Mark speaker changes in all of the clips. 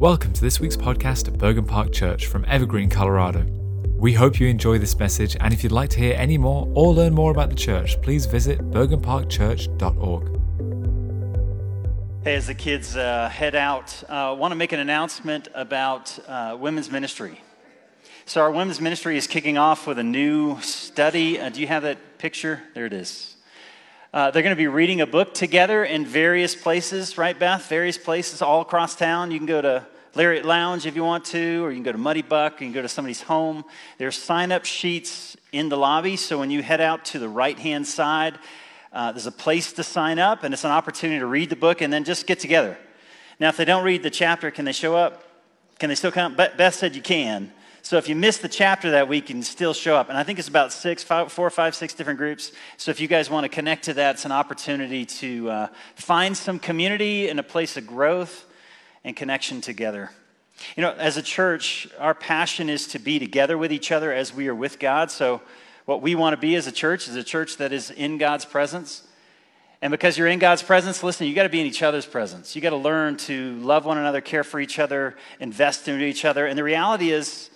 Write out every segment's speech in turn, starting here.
Speaker 1: Welcome to this week's podcast at Bergen Park Church from Evergreen, Colorado. We hope you enjoy this message, and if you'd like to hear any more or learn more about the church, please visit bergenparkchurch.org.
Speaker 2: Hey, as the kids uh, head out, I uh, want to make an announcement about uh, women's ministry. So, our women's ministry is kicking off with a new study. Uh, do you have that picture? There it is. Uh, they're going to be reading a book together in various places, right, Beth? Various places all across town. You can go to Lariat Lounge if you want to, or you can go to Muddy Buck, or you can go to somebody's home. There's sign up sheets in the lobby, so when you head out to the right hand side, uh, there's a place to sign up, and it's an opportunity to read the book and then just get together. Now, if they don't read the chapter, can they show up? Can they still come? Beth said you can. So if you missed the chapter that week, you can still show up. And I think it's about six, five, four, five, six different groups. So if you guys want to connect to that, it's an opportunity to uh, find some community and a place of growth and connection together. You know, as a church, our passion is to be together with each other as we are with God. So what we want to be as a church is a church that is in God's presence. And because you're in God's presence, listen, you got to be in each other's presence. You got to learn to love one another, care for each other, invest in each other. And the reality is,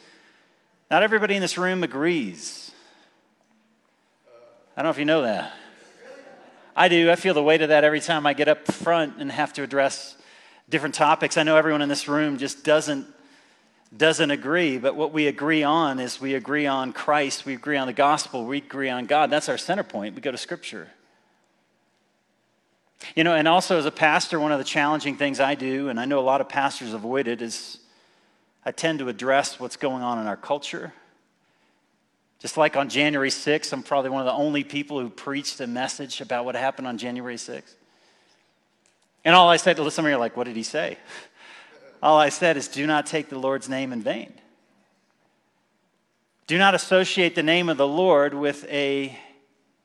Speaker 2: not everybody in this room agrees. I don't know if you know that. I do. I feel the weight of that every time I get up front and have to address different topics. I know everyone in this room just doesn't doesn't agree, but what we agree on is we agree on Christ, we agree on the gospel, we agree on God. That's our center point. We go to scripture. You know, and also as a pastor, one of the challenging things I do, and I know a lot of pastors avoid it, is I tend to address what's going on in our culture. Just like on January 6th, I'm probably one of the only people who preached a message about what happened on January 6th. And all I said to some of you are like, what did he say? All I said is, do not take the Lord's name in vain. Do not associate the name of the Lord with a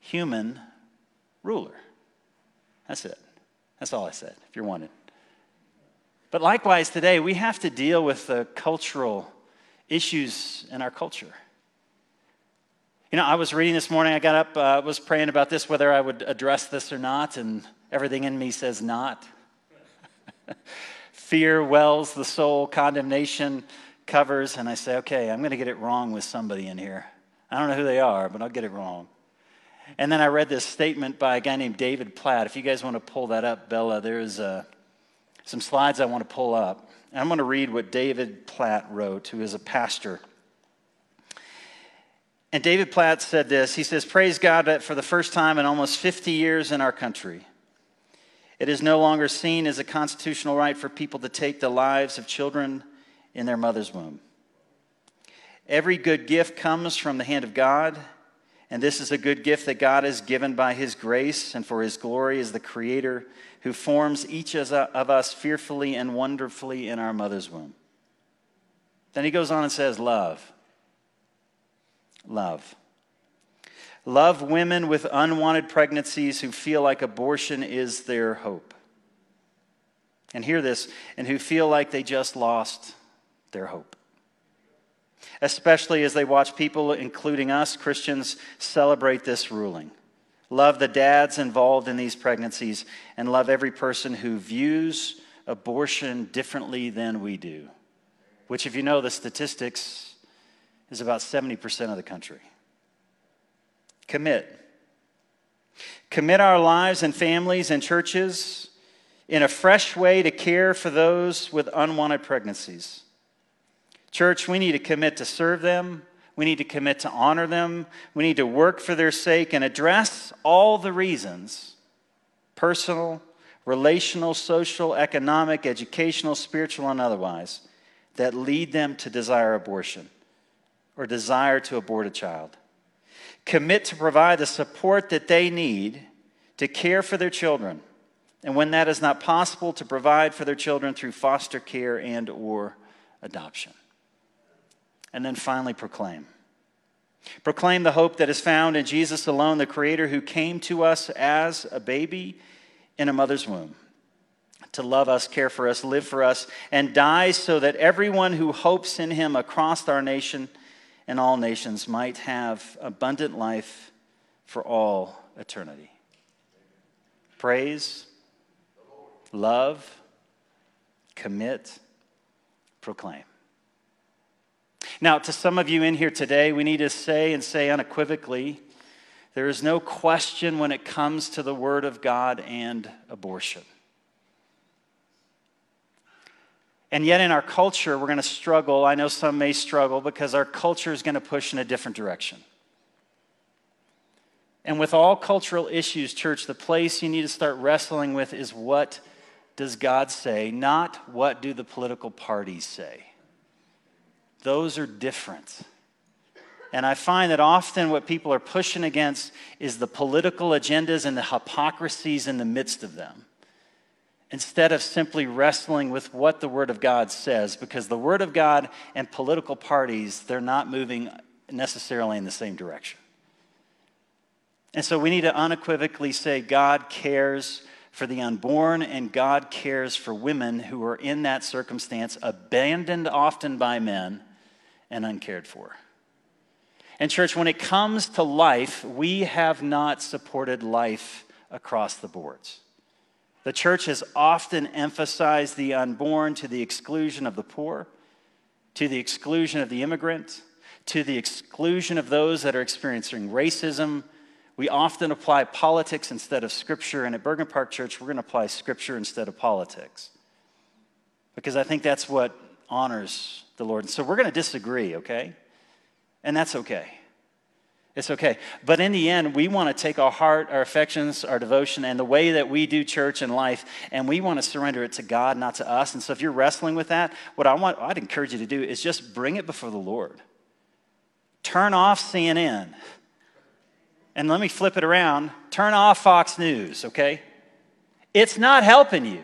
Speaker 2: human ruler. That's it. That's all I said, if you're wanted. But likewise, today, we have to deal with the cultural issues in our culture. You know, I was reading this morning, I got up, uh, was praying about this, whether I would address this or not, and everything in me says not. Fear wells the soul, condemnation covers, and I say, okay, I'm going to get it wrong with somebody in here. I don't know who they are, but I'll get it wrong. And then I read this statement by a guy named David Platt. If you guys want to pull that up, Bella, there's a some slides I want to pull up. And I'm going to read what David Platt wrote, who is a pastor. And David Platt said this He says, Praise God that for the first time in almost 50 years in our country, it is no longer seen as a constitutional right for people to take the lives of children in their mother's womb. Every good gift comes from the hand of God, and this is a good gift that God has given by His grace and for His glory as the Creator who forms each of us fearfully and wonderfully in our mother's womb. Then he goes on and says, Love. Love. Love women with unwanted pregnancies who feel like abortion is their hope. And hear this, and who feel like they just lost their hope. Especially as they watch people, including us Christians, celebrate this ruling. Love the dads involved in these pregnancies and love every person who views abortion differently than we do, which, if you know the statistics, is about 70% of the country. Commit. Commit our lives and families and churches in a fresh way to care for those with unwanted pregnancies. Church, we need to commit to serve them we need to commit to honor them. We need to work for their sake and address all the reasons personal, relational, social, economic, educational, spiritual, and otherwise that lead them to desire abortion or desire to abort a child. Commit to provide the support that they need to care for their children. And when that is not possible, to provide for their children through foster care and or adoption. And then finally, proclaim. Proclaim the hope that is found in Jesus alone, the Creator who came to us as a baby in a mother's womb to love us, care for us, live for us, and die so that everyone who hopes in Him across our nation and all nations might have abundant life for all eternity. Praise, love, commit, proclaim. Now, to some of you in here today, we need to say and say unequivocally there is no question when it comes to the Word of God and abortion. And yet, in our culture, we're going to struggle. I know some may struggle because our culture is going to push in a different direction. And with all cultural issues, church, the place you need to start wrestling with is what does God say, not what do the political parties say. Those are different. And I find that often what people are pushing against is the political agendas and the hypocrisies in the midst of them instead of simply wrestling with what the Word of God says, because the Word of God and political parties, they're not moving necessarily in the same direction. And so we need to unequivocally say God cares for the unborn and God cares for women who are in that circumstance, abandoned often by men and uncared for. And, church, when it comes to life, we have not supported life across the boards. The church has often emphasized the unborn to the exclusion of the poor, to the exclusion of the immigrant, to the exclusion of those that are experiencing racism. We often apply politics instead of scripture, and at Bergen Park Church, we're going to apply scripture instead of politics. Because I think that's what honors the Lord. And so we're going to disagree, okay? And that's okay. It's okay. But in the end, we want to take our heart, our affections, our devotion, and the way that we do church and life, and we want to surrender it to God, not to us. And so if you're wrestling with that, what I want, I'd encourage you to do is just bring it before the Lord. Turn off CNN. And let me flip it around. Turn off Fox News, okay? It's not helping you.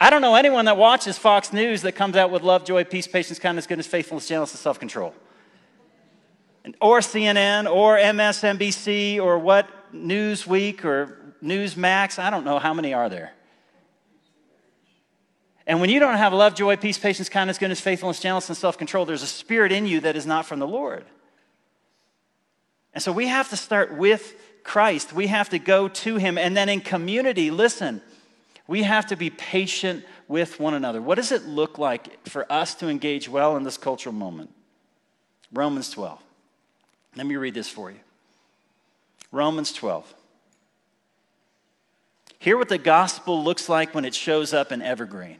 Speaker 2: I don't know anyone that watches Fox News that comes out with love, joy, peace, patience, kindness, goodness, faithfulness, gentleness, and self control. Or CNN or MSNBC or what Newsweek or Newsmax. I don't know how many are there. And when you don't have love, joy, peace, patience, kindness, goodness, faithfulness, gentleness, and self control, there's a spirit in you that is not from the Lord. And so we have to start with Christ. We have to go to Him. And then in community, listen, we have to be patient with one another. What does it look like for us to engage well in this cultural moment? Romans 12. Let me read this for you. Romans 12. Hear what the gospel looks like when it shows up in Evergreen.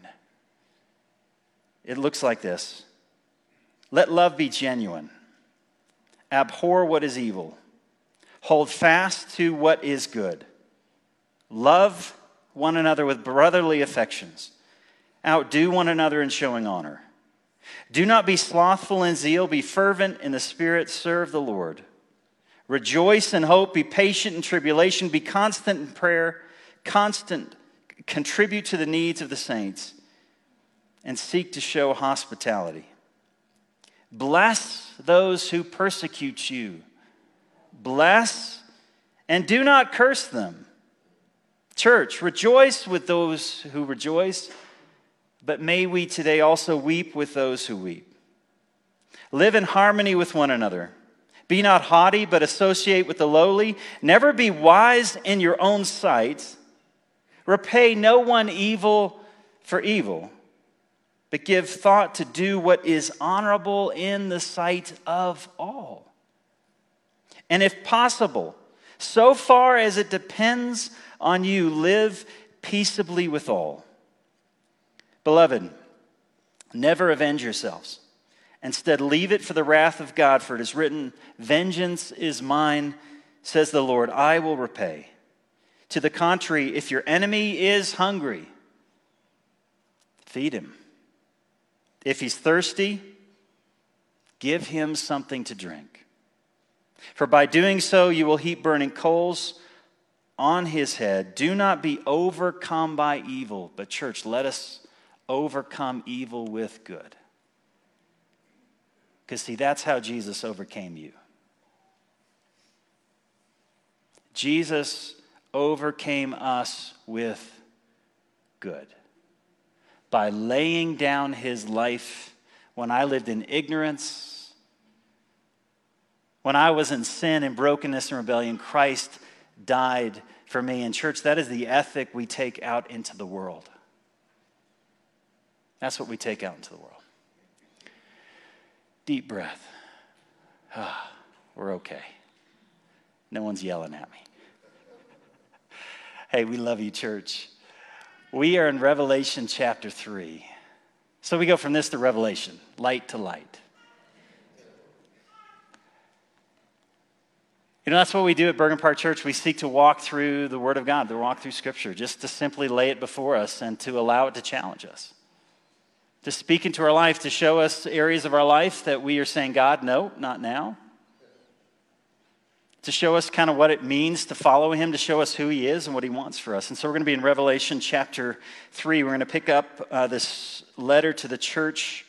Speaker 2: It looks like this Let love be genuine, abhor what is evil, hold fast to what is good, love one another with brotherly affections. Outdo one another in showing honor. Do not be slothful in zeal, be fervent in the Spirit, serve the Lord. Rejoice in hope, be patient in tribulation, be constant in prayer, constant, contribute to the needs of the saints, and seek to show hospitality. Bless those who persecute you. Bless and do not curse them. Church, rejoice with those who rejoice, but may we today also weep with those who weep. Live in harmony with one another. Be not haughty, but associate with the lowly. Never be wise in your own sight. Repay no one evil for evil, but give thought to do what is honorable in the sight of all. And if possible, so far as it depends on you, live peaceably with all. Beloved, never avenge yourselves. Instead, leave it for the wrath of God, for it is written, Vengeance is mine, says the Lord, I will repay. To the contrary, if your enemy is hungry, feed him. If he's thirsty, give him something to drink. For by doing so, you will heap burning coals on his head. Do not be overcome by evil, but, church, let us overcome evil with good. Because, see, that's how Jesus overcame you. Jesus overcame us with good by laying down his life when I lived in ignorance, when I was in sin and brokenness and rebellion. Christ died for me. And, church, that is the ethic we take out into the world. That's what we take out into the world. Deep breath. Ah, we're okay. No one's yelling at me. Hey, we love you, church. We are in Revelation chapter 3. So we go from this to Revelation, light to light. You know, that's what we do at Bergen Park Church. We seek to walk through the Word of God, to walk through Scripture, just to simply lay it before us and to allow it to challenge us. To speak into our life, to show us areas of our life that we are saying, God, no, not now to show us kind of what it means to follow him, to show us who he is and what he wants for us. And so we're going to be in Revelation chapter 3. We're going to pick up uh, this letter to the church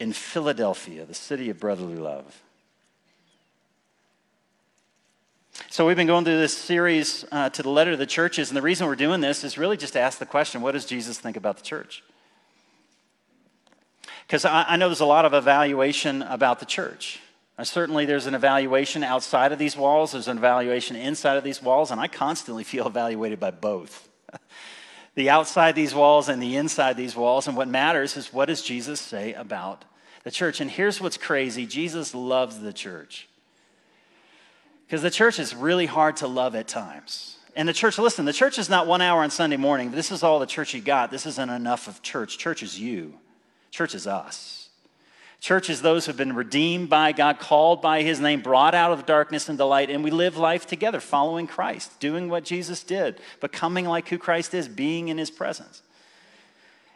Speaker 2: in Philadelphia, the city of brotherly love. So, we've been going through this series uh, to the letter to the churches, and the reason we're doing this is really just to ask the question what does Jesus think about the church? Because I, I know there's a lot of evaluation about the church. Uh, certainly, there's an evaluation outside of these walls, there's an evaluation inside of these walls, and I constantly feel evaluated by both. the outside these walls and the inside these walls. And what matters is what does Jesus say about the church? And here's what's crazy Jesus loves the church. Because the church is really hard to love at times. And the church, listen, the church is not one hour on Sunday morning. This is all the church you got. This isn't enough of church. Church is you, church is us. Church is those who have been redeemed by God, called by His name, brought out of darkness into light, and we live life together, following Christ, doing what Jesus did, becoming like who Christ is, being in His presence.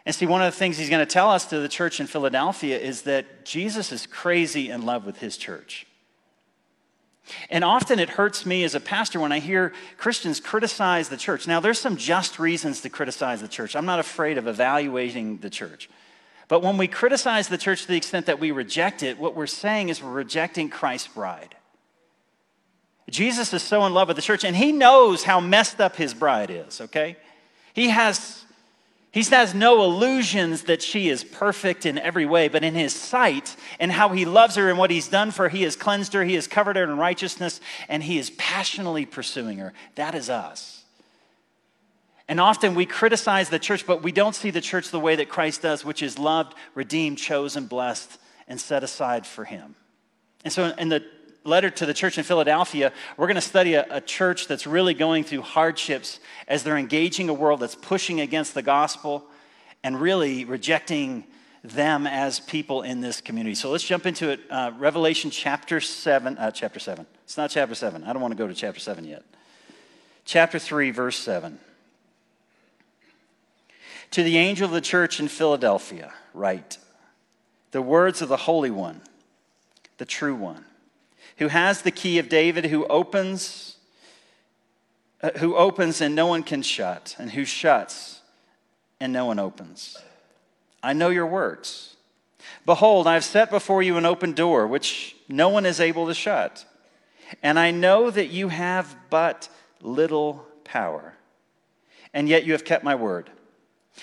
Speaker 2: And see, one of the things He's going to tell us to the church in Philadelphia is that Jesus is crazy in love with His church. And often it hurts me as a pastor when I hear Christians criticize the church. Now, there's some just reasons to criticize the church. I'm not afraid of evaluating the church. But when we criticize the church to the extent that we reject it, what we're saying is we're rejecting Christ's bride. Jesus is so in love with the church, and he knows how messed up his bride is, okay? He has, he has no illusions that she is perfect in every way, but in his sight and how he loves her and what he's done for her, he has cleansed her, he has covered her in righteousness, and he is passionately pursuing her. That is us. And often we criticize the church, but we don't see the church the way that Christ does, which is loved, redeemed, chosen, blessed, and set aside for Him. And so in the letter to the church in Philadelphia, we're going to study a, a, church that's really going through hardships as they're engaging a world that's pushing against the gospel and really rejecting them as people in this community. So let's jump into it. Uh, Revelation chapter 7, uh, chapter 7. It's not chapter 7. I don't want to go to chapter 7 yet. Chapter 3, verse 7. To the angel of the church in Philadelphia, write the words of the Holy One, the true one, who has the key of David, who opens, uh, who opens and no one can shut, and who shuts and no one opens. I know your works. Behold, I have set before you an open door, which no one is able to shut. And I know that you have but little power, and yet you have kept my word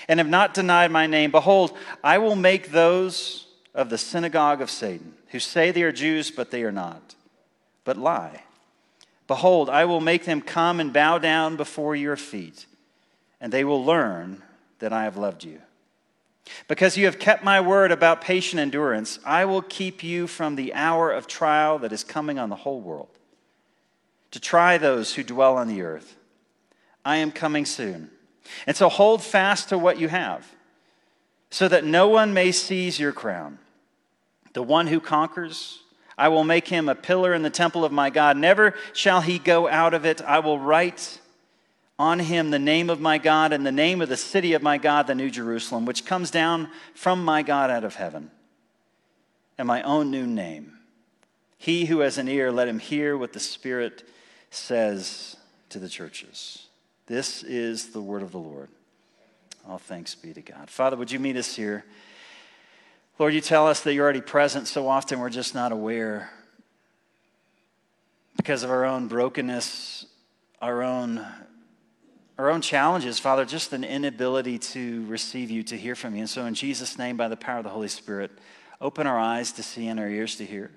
Speaker 2: and have not denied my name, behold, I will make those of the synagogue of Satan, who say they are Jews, but they are not, but lie. Behold, I will make them come and bow down before your feet, and they will learn that I have loved you. Because you have kept my word about patient endurance, I will keep you from the hour of trial that is coming on the whole world, to try those who dwell on the earth. I am coming soon. And so hold fast to what you have, so that no one may seize your crown. The one who conquers, I will make him a pillar in the temple of my God. Never shall he go out of it. I will write on him the name of my God and the name of the city of my God, the New Jerusalem, which comes down from my God out of heaven, and my own new name. He who has an ear, let him hear what the Spirit says to the churches. This is the word of the Lord. All thanks be to God. Father, would you meet us here? Lord, you tell us that you're already present so often we're just not aware because of our own brokenness, our own our own challenges, Father, just an inability to receive you, to hear from you. And so, in Jesus' name, by the power of the Holy Spirit, open our eyes to see and our ears to hear.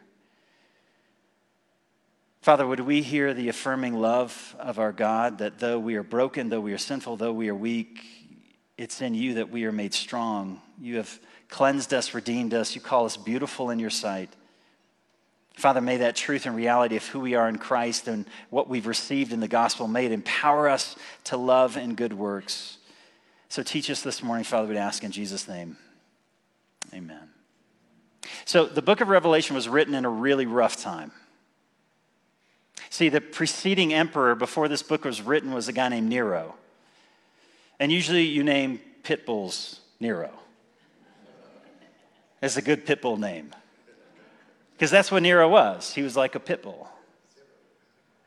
Speaker 2: Father, would we hear the affirming love of our God that though we are broken, though we are sinful, though we are weak, it's in you that we are made strong. You have cleansed us, redeemed us. You call us beautiful in your sight. Father, may that truth and reality of who we are in Christ and what we've received in the gospel, may it empower us to love and good works. So teach us this morning, Father, we'd ask in Jesus' name. Amen. So the book of Revelation was written in a really rough time. See, the preceding emperor before this book was written was a guy named Nero. And usually you name pit bulls Nero. It's a good pit bull name. Because that's what Nero was. He was like a pit bull.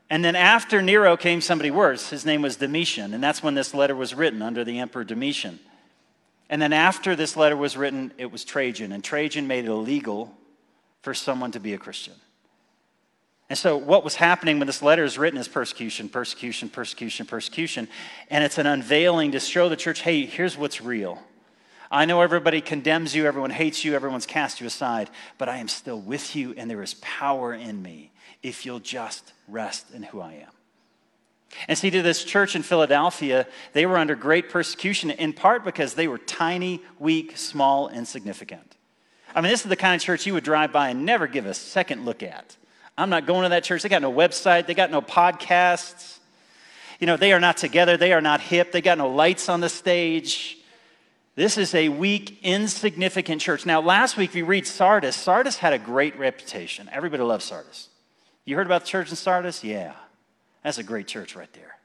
Speaker 2: And then after Nero came somebody worse. His name was Domitian. And that's when this letter was written under the Emperor Domitian. And then after this letter was written, it was Trajan. And Trajan made it illegal for someone to be a Christian. And so, what was happening when this letter is written is persecution, persecution, persecution, persecution. And it's an unveiling to show the church hey, here's what's real. I know everybody condemns you, everyone hates you, everyone's cast you aside, but I am still with you, and there is power in me if you'll just rest in who I am. And see, to this church in Philadelphia, they were under great persecution, in part because they were tiny, weak, small, insignificant. I mean, this is the kind of church you would drive by and never give a second look at. I'm not going to that church. They got no website, they got no podcasts. You know, they are not together, they are not hip, they got no lights on the stage. This is a weak, insignificant church. Now, last week we read Sardis. Sardis had a great reputation. Everybody loves Sardis. You heard about the church in Sardis? Yeah. That's a great church right there.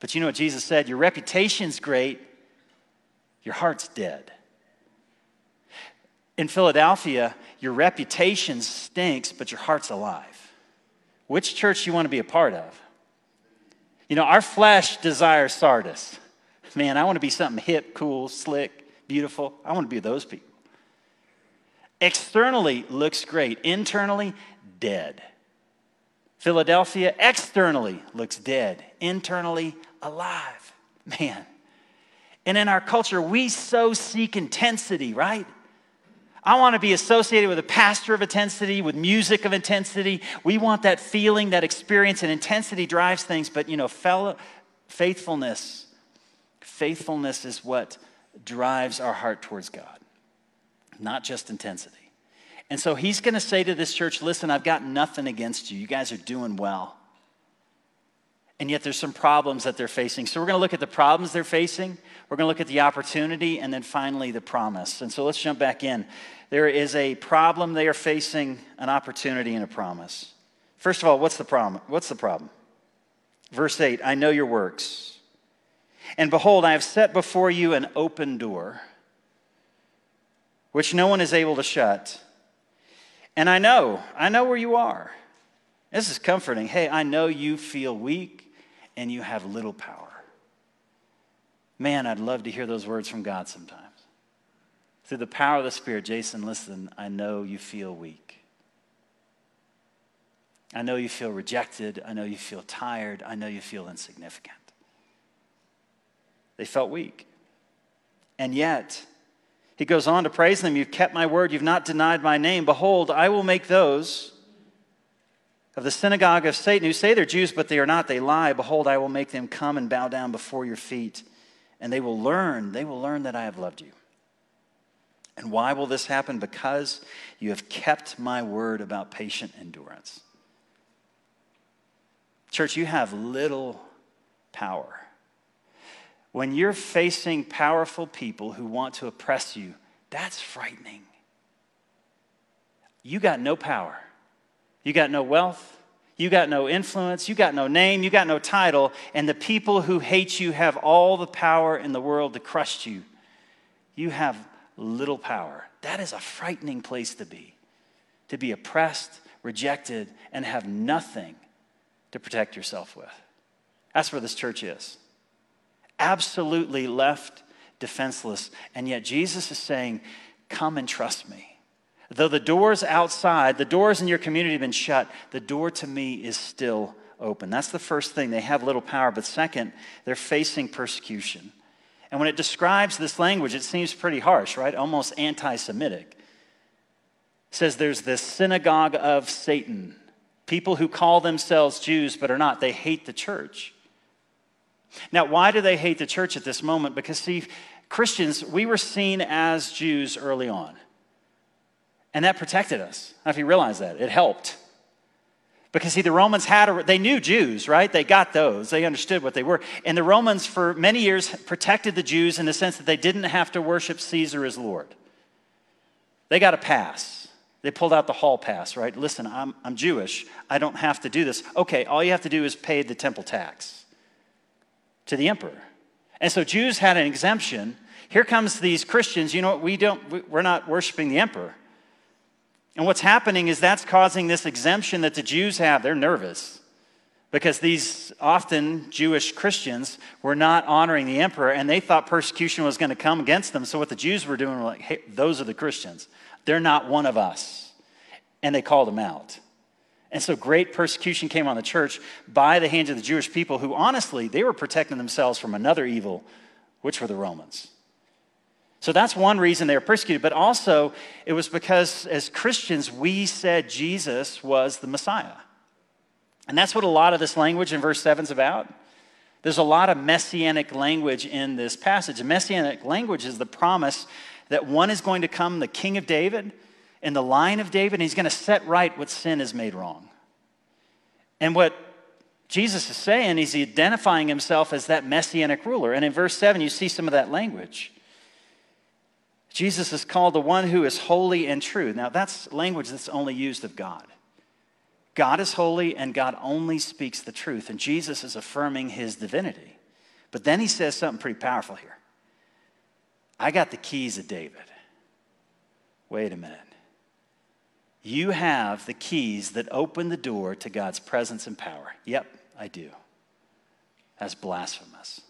Speaker 2: But you know what Jesus said? Your reputation's great, your heart's dead. In Philadelphia, your reputation stinks, but your heart's alive. Which church you want to be a part of? You know, our flesh desires Sardis. Man, I want to be something hip, cool, slick, beautiful. I want to be those people. Externally looks great, internally, dead. Philadelphia externally looks dead, internally, alive. Man. And in our culture, we so seek intensity, right? I want to be associated with a pastor of intensity, with music of intensity. We want that feeling, that experience, and intensity drives things. But, you know, fellow, faithfulness faithfulness is what drives our heart towards God, not just intensity. And so he's going to say to this church, listen, I've got nothing against you. You guys are doing well. And yet there's some problems that they're facing. So we're going to look at the problems they're facing. We're going to look at the opportunity and then finally the promise. And so let's jump back in. There is a problem they are facing, an opportunity, and a promise. First of all, what's the problem? What's the problem? Verse 8 I know your works and behold, I have set before you an open door, which no one is able to shut. And I know, I know where you are. This is comforting. Hey, I know you feel weak and you have little power. Man, I'd love to hear those words from God sometimes. Through the power of the Spirit, Jason, listen, I know you feel weak. I know you feel rejected. I know you feel tired. I know you feel insignificant. They felt weak. And yet, he goes on to praise them You've kept my word, you've not denied my name. Behold, I will make those of the synagogue of Satan who say they're Jews, but they are not, they lie. Behold, I will make them come and bow down before your feet, and they will learn, they will learn that I have loved you. And why will this happen? Because you have kept my word about patient endurance. Church, you have little power. When you're facing powerful people who want to oppress you, that's frightening. You got no power. You got no wealth. You got no influence. You got no name. You got no title. And the people who hate you have all the power in the world to crush you. You have little power. That is a frightening place to be. To be oppressed, rejected, and have nothing to protect yourself with. That's where this church is absolutely left defenseless. And yet Jesus is saying, Come and trust me. Though the doors outside, the doors in your community have been shut, the door to me is still open. That's the first thing. They have little power. But second, they're facing persecution. And when it describes this language, it seems pretty harsh, right? Almost anti Semitic. It says there's this synagogue of Satan, people who call themselves Jews but are not. They hate the church. Now, why do they hate the church at this moment? Because, see, Christians, we were seen as Jews early on. And that protected us. I don't know if you realize that. It helped. Because, see, the Romans had, a, they knew Jews, right? They got those. They understood what they were. And the Romans, for many years, protected the Jews in the sense that they didn't have to worship Caesar as Lord. They got a pass. They pulled out the hall pass, right? Listen, I'm, I'm Jewish. I don't have to do this. Okay, all you have to do is pay the temple tax to the emperor. And so Jews had an exemption. Here comes these Christians. You know what? We don't, we're not worshiping the emperor. And what's happening is that's causing this exemption that the Jews have. They're nervous because these often Jewish Christians were not honoring the emperor and they thought persecution was going to come against them. So what the Jews were doing were like, hey, those are the Christians. They're not one of us. And they called them out. And so great persecution came on the church by the hands of the Jewish people who honestly, they were protecting themselves from another evil, which were the Romans. So that's one reason they were persecuted. But also, it was because as Christians, we said Jesus was the Messiah. And that's what a lot of this language in verse 7 is about. There's a lot of messianic language in this passage. Messianic language is the promise that one is going to come, the king of David, in the line of David, and he's going to set right what sin has made wrong. And what Jesus is saying, he's identifying himself as that messianic ruler. And in verse 7, you see some of that language. Jesus is called the one who is holy and true. Now, that's language that's only used of God. God is holy and God only speaks the truth. And Jesus is affirming his divinity. But then he says something pretty powerful here I got the keys of David. Wait a minute. You have the keys that open the door to God's presence and power. Yep, I do. That's blasphemous.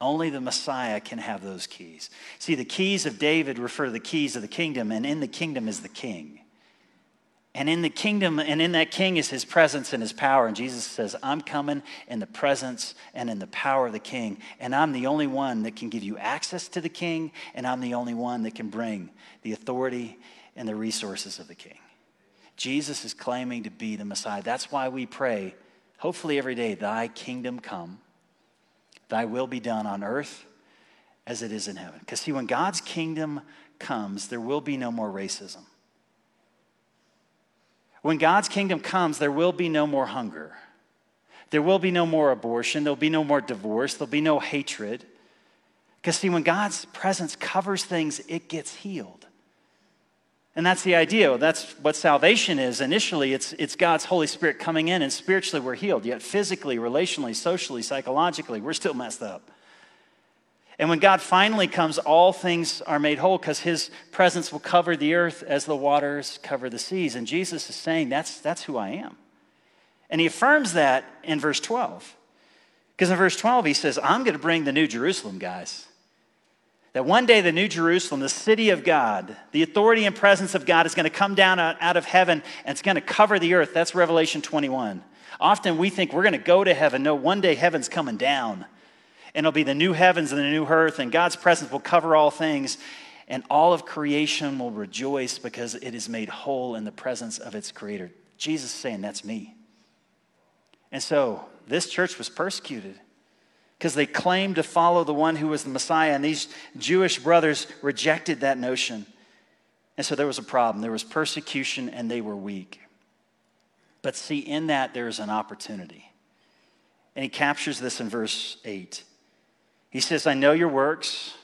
Speaker 2: Only the Messiah can have those keys. See, the keys of David refer to the keys of the kingdom, and in the kingdom is the king. And in the kingdom, and in that king is his presence and his power. And Jesus says, I'm coming in the presence and in the power of the king. And I'm the only one that can give you access to the king, and I'm the only one that can bring the authority and the resources of the king. Jesus is claiming to be the Messiah. That's why we pray, hopefully every day, Thy kingdom come Thy will be done on earth as it is in heaven. Because, see, when God's kingdom comes, there will be no more racism. When God's kingdom comes, there will be no more hunger. There will be no more abortion. There'll be no more divorce. There'll be no hatred. Because, see, when God's presence covers things, it gets healed. And that's the idea. That's what salvation is. Initially, it's, it's God's Holy Spirit coming in, and spiritually, we're healed. Yet, physically, relationally, socially, psychologically, we're still messed up. And when God finally comes, all things are made whole because his presence will cover the earth as the waters cover the seas. And Jesus is saying, That's, that's who I am. And he affirms that in verse 12. Because in verse 12, he says, I'm going to bring the new Jerusalem, guys. That one day the New Jerusalem, the city of God, the authority and presence of God is going to come down out of heaven and it's going to cover the earth. That's Revelation 21. Often we think we're going to go to heaven. No, one day heaven's coming down. And it'll be the new heavens and the new earth, and God's presence will cover all things. And all of creation will rejoice because it is made whole in the presence of its creator. Jesus saying, That's me. And so this church was persecuted because they claimed to follow the one who was the Messiah, and these Jewish brothers rejected that notion. And so there was a problem. There was persecution, and they were weak. But see, in that, there is an opportunity. And he captures this in verse 8. He says, I know your works,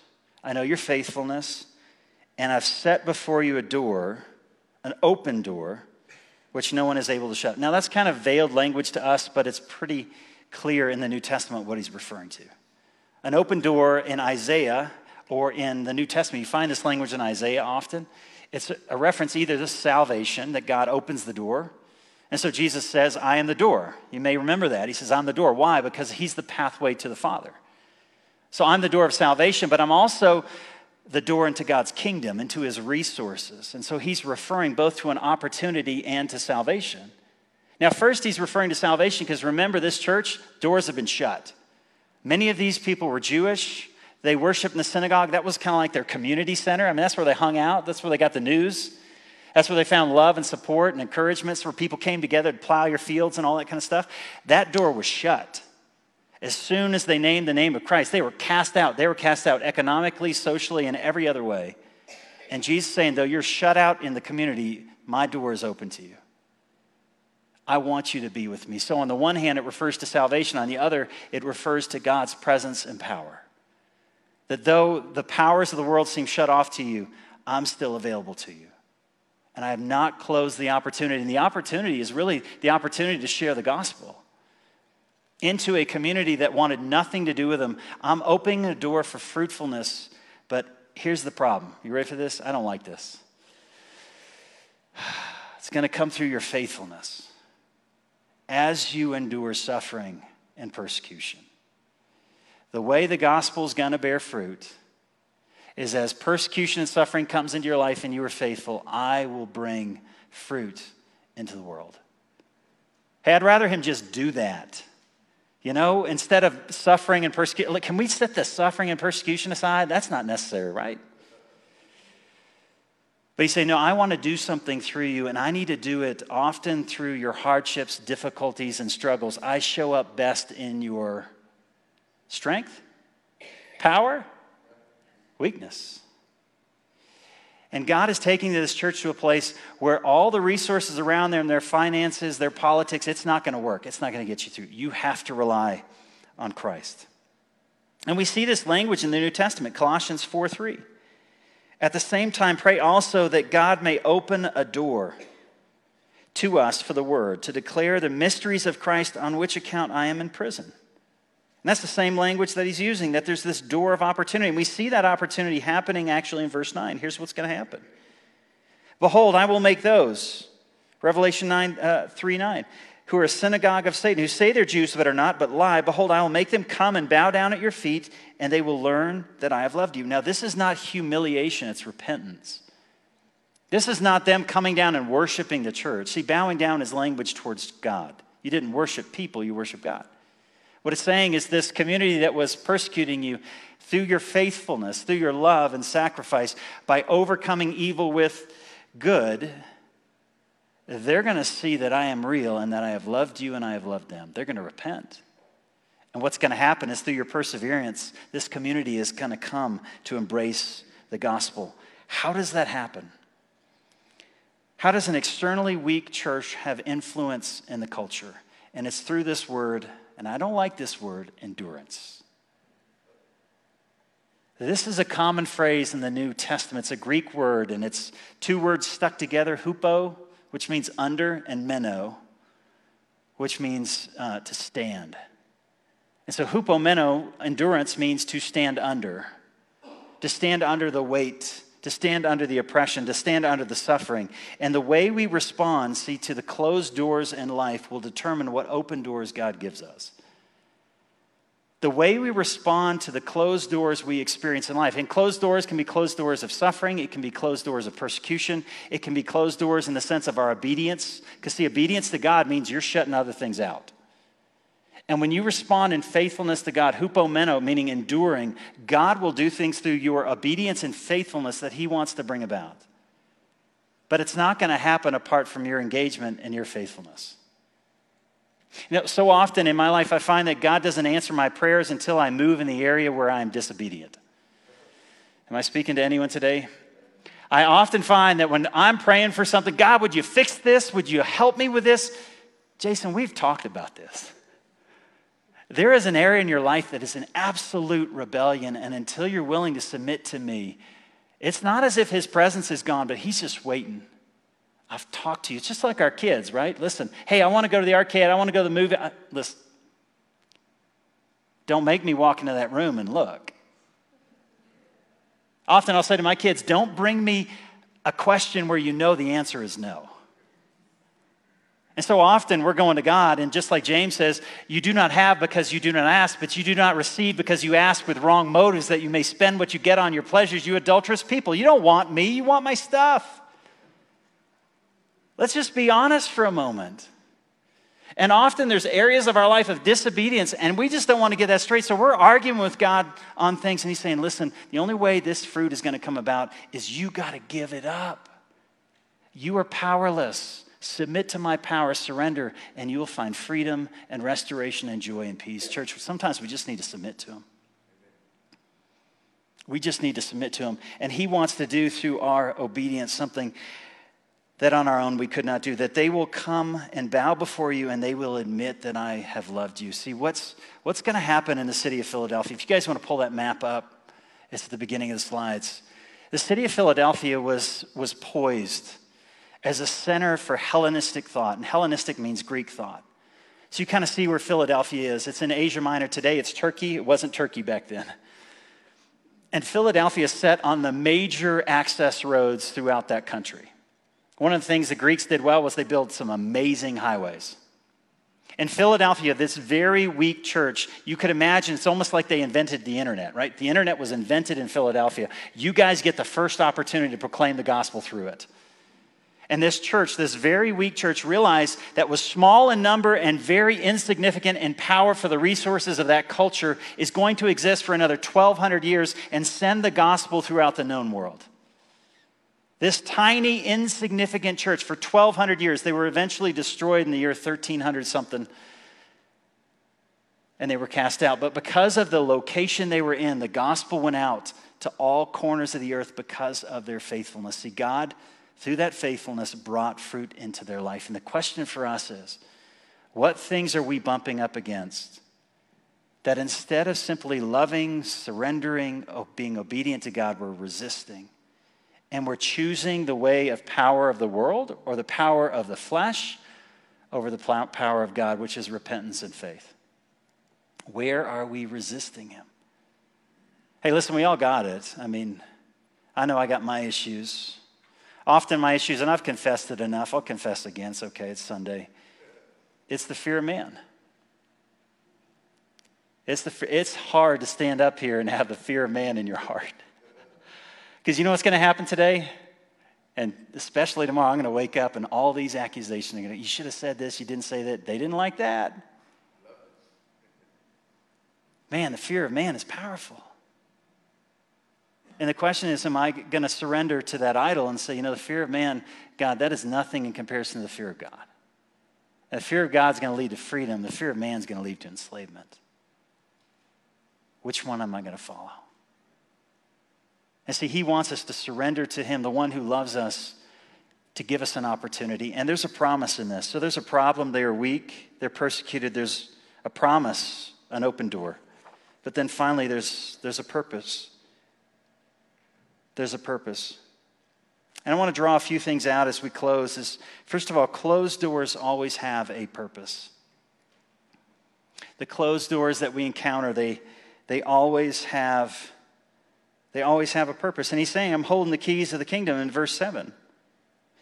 Speaker 2: I know your faithfulness, and I've set before you a door, an open door, which no one is able to shut. Now, that's kind of veiled language to us, but it's pretty clear in the New Testament what he's referring to. An open door in Isaiah or in the New Testament, you find this language in Isaiah often. It's a reference either to salvation, that God opens the door. And so Jesus says, I am the door. You may remember that. He says, I'm the door. Why? Because he's the pathway to the Father. So I'm the door of salvation, but I'm also the door into God's kingdom, into his resources. And so he's referring both to an opportunity and to salvation. Now, first, he's referring to salvation because remember, this church, doors have been shut. Many of these people were Jewish. They worshiped in the synagogue. That was kind of like their community center. I mean, that's where they hung out, that's where they got the news. That's where they found love and support and encouragement. where people came together to plow your fields and all that kind of stuff. That door was shut. As soon as they named the name of Christ, they were cast out. They were cast out economically, socially, and every other way. And Jesus saying, though you're shut out in the community, my door is open to you. I want you to be with me. So, on the one hand, it refers to salvation. On the other, it refers to God's presence and power. That though the powers of the world seem shut off to you, I'm still available to you. And I have not closed the opportunity. And the opportunity is really the opportunity to share the gospel into a community that wanted nothing to do with them. I'm opening a door for fruitfulness, but here's the problem. You ready for this? I don't like this. It's going to come through your faithfulness as you endure suffering and persecution. The way the gospel is going to bear fruit is as persecution and suffering comes into your life and you are faithful, I will bring fruit into the world. Hey, I'd rather him just do that. You know, instead of suffering and persecution, can we set the suffering and persecution aside? That's not necessary, right? But he said, No, I want to do something through you, and I need to do it often through your hardships, difficulties, and struggles. I show up best in your strength, power, weakness. And God is taking this church to a place where all the resources around them, their finances, their politics, it's not going to work. It's not going to get you through. You have to rely on Christ. And we see this language in the New Testament, Colossians 4 3. At the same time, pray also that God may open a door to us for the word, to declare the mysteries of Christ, on which account I am in prison and that's the same language that he's using, that there's this door of opportunity. And we see that opportunity happening actually in verse 9. Here's what's going to happen Behold, I will make those, Revelation 9, uh, 3 9, who are a synagogue of Satan, who say they're Jews but are not, but lie. Behold, I will make them come and bow down at your feet, and they will learn that I have loved you. Now, this is not humiliation, it's repentance. This is not them coming down and worshiping the church. See, bowing down is language towards God. You didn't worship people, you worship God. What it's saying is this community that was persecuting you through your faithfulness, through your love and sacrifice, by overcoming evil with good, they're going to see that I am real and that I have loved you and I have loved them. They're going to repent. And what's going to happen is through your perseverance, this community is going to come to embrace the gospel. How does that happen? How does an externally weak church have influence in the culture? And it's through this word and I don't like this word, endurance. This is a common phrase in the New Testament. It's a Greek word, and it's two words stuck together hupo, which means under, and meno, which means uh, to stand. And so, hupomeno, endurance, means to stand under, to stand under the weight to stand under the oppression, to stand under the suffering. And the way we respond, see, to the closed doors in life will determine what open doors God gives us. The way we respond to the closed doors we experience in life, and closed doors can be closed doors of suffering, it can be closed doors of persecution, it can be closed doors in the sense of our obedience. Because, see, obedience to God means you're shutting other things out. And when you respond in faithfulness to God, hupomeno, meaning enduring, God will do things through your obedience and faithfulness that He wants to bring about. But it's not going to happen apart from your engagement and your faithfulness. You know, so often in my life, I find that God doesn't answer my prayers until I move in the area where I'm disobedient. Am I speaking to anyone today? I often find that when I'm praying for something, God, would you fix this? Would you help me with this? Jason, we've talked about this. There is an area in your life that is an absolute rebellion, and until you're willing to submit to me, it's not as if his presence is gone, but he's just waiting. I've talked to you. It's just like our kids, right? Listen, hey, I want to go to the arcade. I want to go to the movie. I, listen, don't make me walk into that room and look. Often I'll say to my kids, don't bring me a question where you know the answer is no. And so often we're going to God, and just like James says, you do not have because you do not ask, but you do not receive because you ask with wrong motives that you may spend what you get on your pleasures, you adulterous people. You don't want me, you want my stuff. Let's just be honest for a moment. And often there's areas of our life of disobedience, and we just don't want to get that straight. So we're arguing with God on things, and He's saying, listen, the only way this fruit is going to come about is you got to give it up. You are powerless Submit to my power, surrender, and you will find freedom and restoration and joy and peace. Church, sometimes we just need to submit to Him. We just need to submit to Him. And He wants to do through our obedience something that on our own we could not do, that they will come and bow before you and they will admit that I have loved you. See, what's, what's going to happen in the city of Philadelphia? If you guys want to pull that map up, it's at the beginning of the slides. The city of Philadelphia was, was poised as a center for Hellenistic thought, and Hellenistic means Greek thought. So you kind of see where Philadelphia is. It's in Asia Minor today, it's Turkey. It wasn't Turkey back then. And Philadelphia is set on the major access roads throughout that country. One of the things the Greeks did well was they built some amazing highways. In Philadelphia, this very weak church, you could imagine it's almost like they invented the internet, right? The internet was invented in Philadelphia. You guys get the first opportunity to proclaim the gospel through it. And this church, this very weak church, realized that was small in number and very insignificant in power for the resources of that culture, is going to exist for another 1,200 years and send the gospel throughout the known world. This tiny, insignificant church for 1,200 years, they were eventually destroyed in the year 1300 something, and they were cast out. But because of the location they were in, the gospel went out to all corners of the earth because of their faithfulness. See, God, through that faithfulness, brought fruit into their life. And the question for us is what things are we bumping up against? That instead of simply loving, surrendering, being obedient to God, we're resisting and we're choosing the way of power of the world or the power of the flesh over the power of God, which is repentance and faith. Where are we resisting Him? Hey, listen, we all got it. I mean, I know I got my issues. Often my issues, and I've confessed it enough. I'll confess again. It's okay. It's Sunday. It's the fear of man. It's, the, it's hard to stand up here and have the fear of man in your heart. Because you know what's going to happen today? And especially tomorrow, I'm going to wake up and all these accusations are going to, you should have said this, you didn't say that. They didn't like that. Man, the fear of man is powerful. And the question is, am I going to surrender to that idol and say, you know, the fear of man, God, that is nothing in comparison to the fear of God? The fear of God is going to lead to freedom. The fear of man is going to lead to enslavement. Which one am I going to follow? And see, He wants us to surrender to Him, the one who loves us, to give us an opportunity. And there's a promise in this. So there's a problem. They are weak, they're persecuted. There's a promise, an open door. But then finally, there's, there's a purpose. There's a purpose. And I want to draw a few things out as we close. Is first of all, closed doors always have a purpose. The closed doors that we encounter, they, they always have they always have a purpose. And he's saying, I'm holding the keys of the kingdom in verse 7.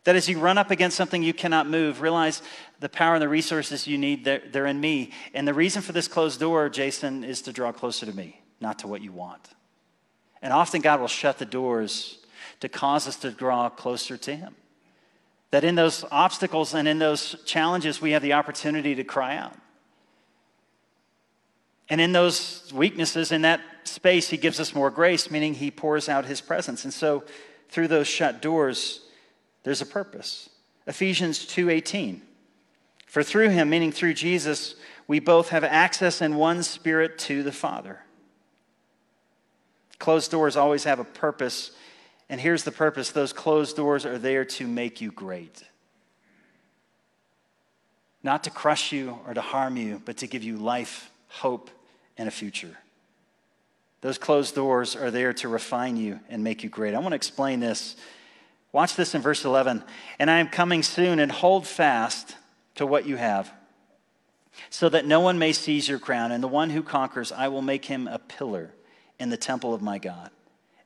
Speaker 2: That as you run up against something you cannot move, realize the power and the resources you need, they're, they're in me. And the reason for this closed door, Jason, is to draw closer to me, not to what you want. And often God will shut the doors to cause us to draw closer to Him. That in those obstacles and in those challenges, we have the opportunity to cry out. And in those weaknesses, in that space, he gives us more grace, meaning he pours out his presence. And so through those shut doors, there's a purpose. Ephesians 2:18. For through him, meaning through Jesus, we both have access in one spirit to the Father. Closed doors always have a purpose. And here's the purpose those closed doors are there to make you great. Not to crush you or to harm you, but to give you life, hope, and a future. Those closed doors are there to refine you and make you great. I want to explain this. Watch this in verse 11. And I am coming soon, and hold fast to what you have, so that no one may seize your crown. And the one who conquers, I will make him a pillar in the temple of my God,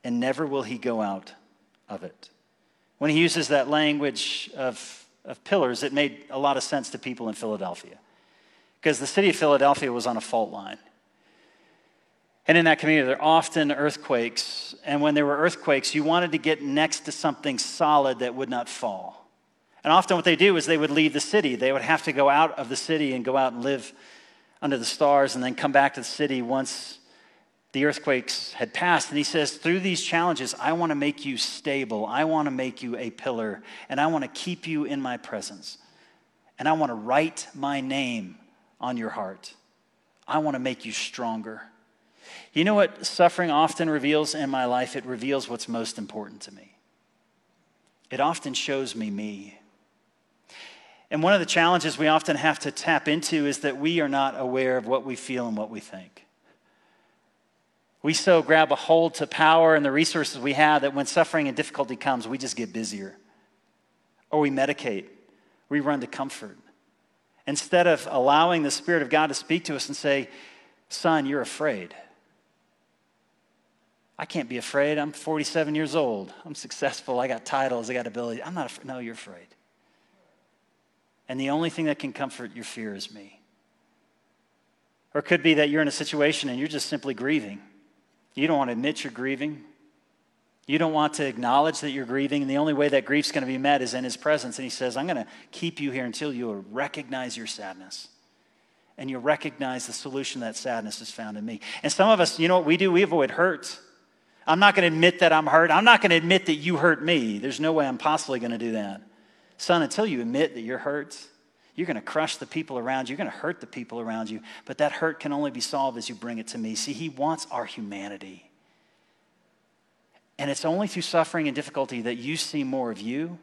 Speaker 2: and never will he go out of it. When he uses that language of, of pillars, it made a lot of sense to people in Philadelphia. Because the city of Philadelphia was on a fault line. And in that community, there are often earthquakes. And when there were earthquakes, you wanted to get next to something solid that would not fall. And often, what they do is they would leave the city. They would have to go out of the city and go out and live under the stars and then come back to the city once the earthquakes had passed. And he says, Through these challenges, I want to make you stable. I want to make you a pillar. And I want to keep you in my presence. And I want to write my name on your heart. I want to make you stronger. You know what suffering often reveals in my life? It reveals what's most important to me. It often shows me me. And one of the challenges we often have to tap into is that we are not aware of what we feel and what we think. We so grab a hold to power and the resources we have that when suffering and difficulty comes, we just get busier. Or we medicate, we run to comfort. Instead of allowing the Spirit of God to speak to us and say, Son, you're afraid. I can't be afraid. I'm 47 years old. I'm successful. I got titles. I got ability. I'm not afraid. No, you're afraid. And the only thing that can comfort your fear is me. Or it could be that you're in a situation and you're just simply grieving. You don't want to admit you're grieving. You don't want to acknowledge that you're grieving. And the only way that grief's going to be met is in his presence. And he says, I'm going to keep you here until you recognize your sadness. And you recognize the solution to that sadness is found in me. And some of us, you know what we do? We avoid hurt. I'm not going to admit that I'm hurt. I'm not going to admit that you hurt me. There's no way I'm possibly going to do that. Son, until you admit that you're hurt, you're going to crush the people around you. You're going to hurt the people around you. But that hurt can only be solved as you bring it to me. See, He wants our humanity. And it's only through suffering and difficulty that you see more of you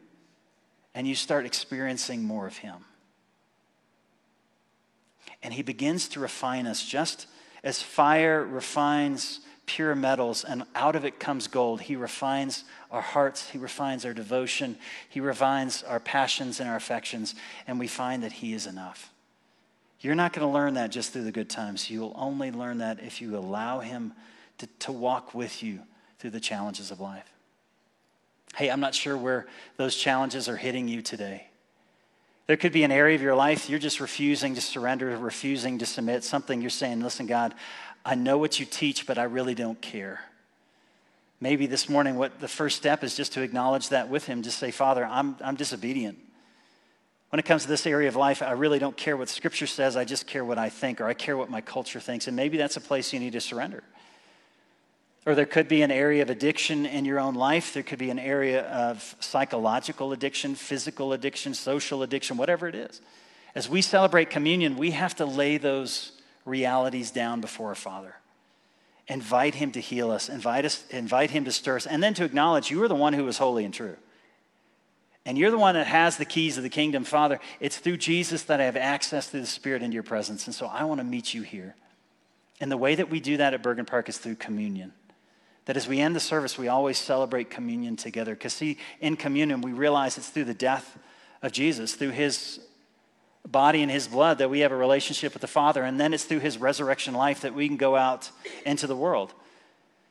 Speaker 2: and you start experiencing more of Him. And He begins to refine us just as fire refines pure metals, and out of it comes gold. He refines our hearts, He refines our devotion, He refines our passions and our affections, and we find that He is enough. You're not going to learn that just through the good times. You'll only learn that if you allow Him to, to walk with you through the challenges of life. Hey, I'm not sure where those challenges are hitting you today. There could be an area of your life you're just refusing to surrender, refusing to submit, something you're saying, listen, God, I know what you teach, but I really don't care. Maybe this morning, what the first step is just to acknowledge that with Him. Just say, Father, I'm, I'm disobedient. When it comes to this area of life, I really don't care what Scripture says. I just care what I think, or I care what my culture thinks. And maybe that's a place you need to surrender. Or there could be an area of addiction in your own life. There could be an area of psychological addiction, physical addiction, social addiction, whatever it is. As we celebrate communion, we have to lay those realities down before our Father. Invite Him to heal us, invite, us, invite Him to stir us, and then to acknowledge you are the one who is holy and true. And you're the one that has the keys of the kingdom, Father. It's through Jesus that I have access through the Spirit into your presence. And so I want to meet you here. And the way that we do that at Bergen Park is through communion. That as we end the service, we always celebrate communion together. Because, see, in communion, we realize it's through the death of Jesus, through his body and his blood that we have a relationship with the Father. And then it's through his resurrection life that we can go out into the world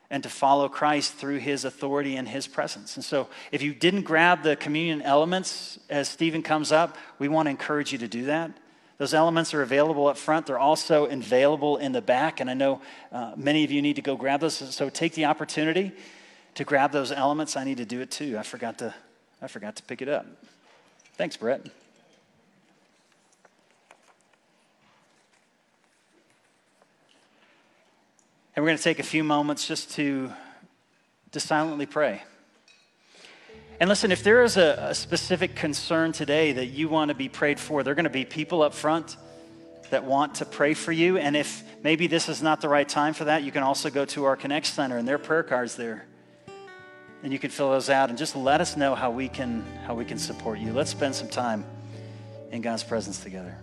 Speaker 2: and to follow Christ through his authority and his presence. And so, if you didn't grab the communion elements as Stephen comes up, we want to encourage you to do that. Those elements are available up front. They're also available in the back. And I know uh, many of you need to go grab those. So take the opportunity to grab those elements. I need to do it too. I forgot to, I forgot to pick it up. Thanks, Brett. And we're going to take a few moments just to, to silently pray. And listen, if there is a, a specific concern today that you want to be prayed for, there are going to be people up front that want to pray for you. And if maybe this is not the right time for that, you can also go to our Connect Center and there are prayer cards there. And you can fill those out and just let us know how we can how we can support you. Let's spend some time in God's presence together.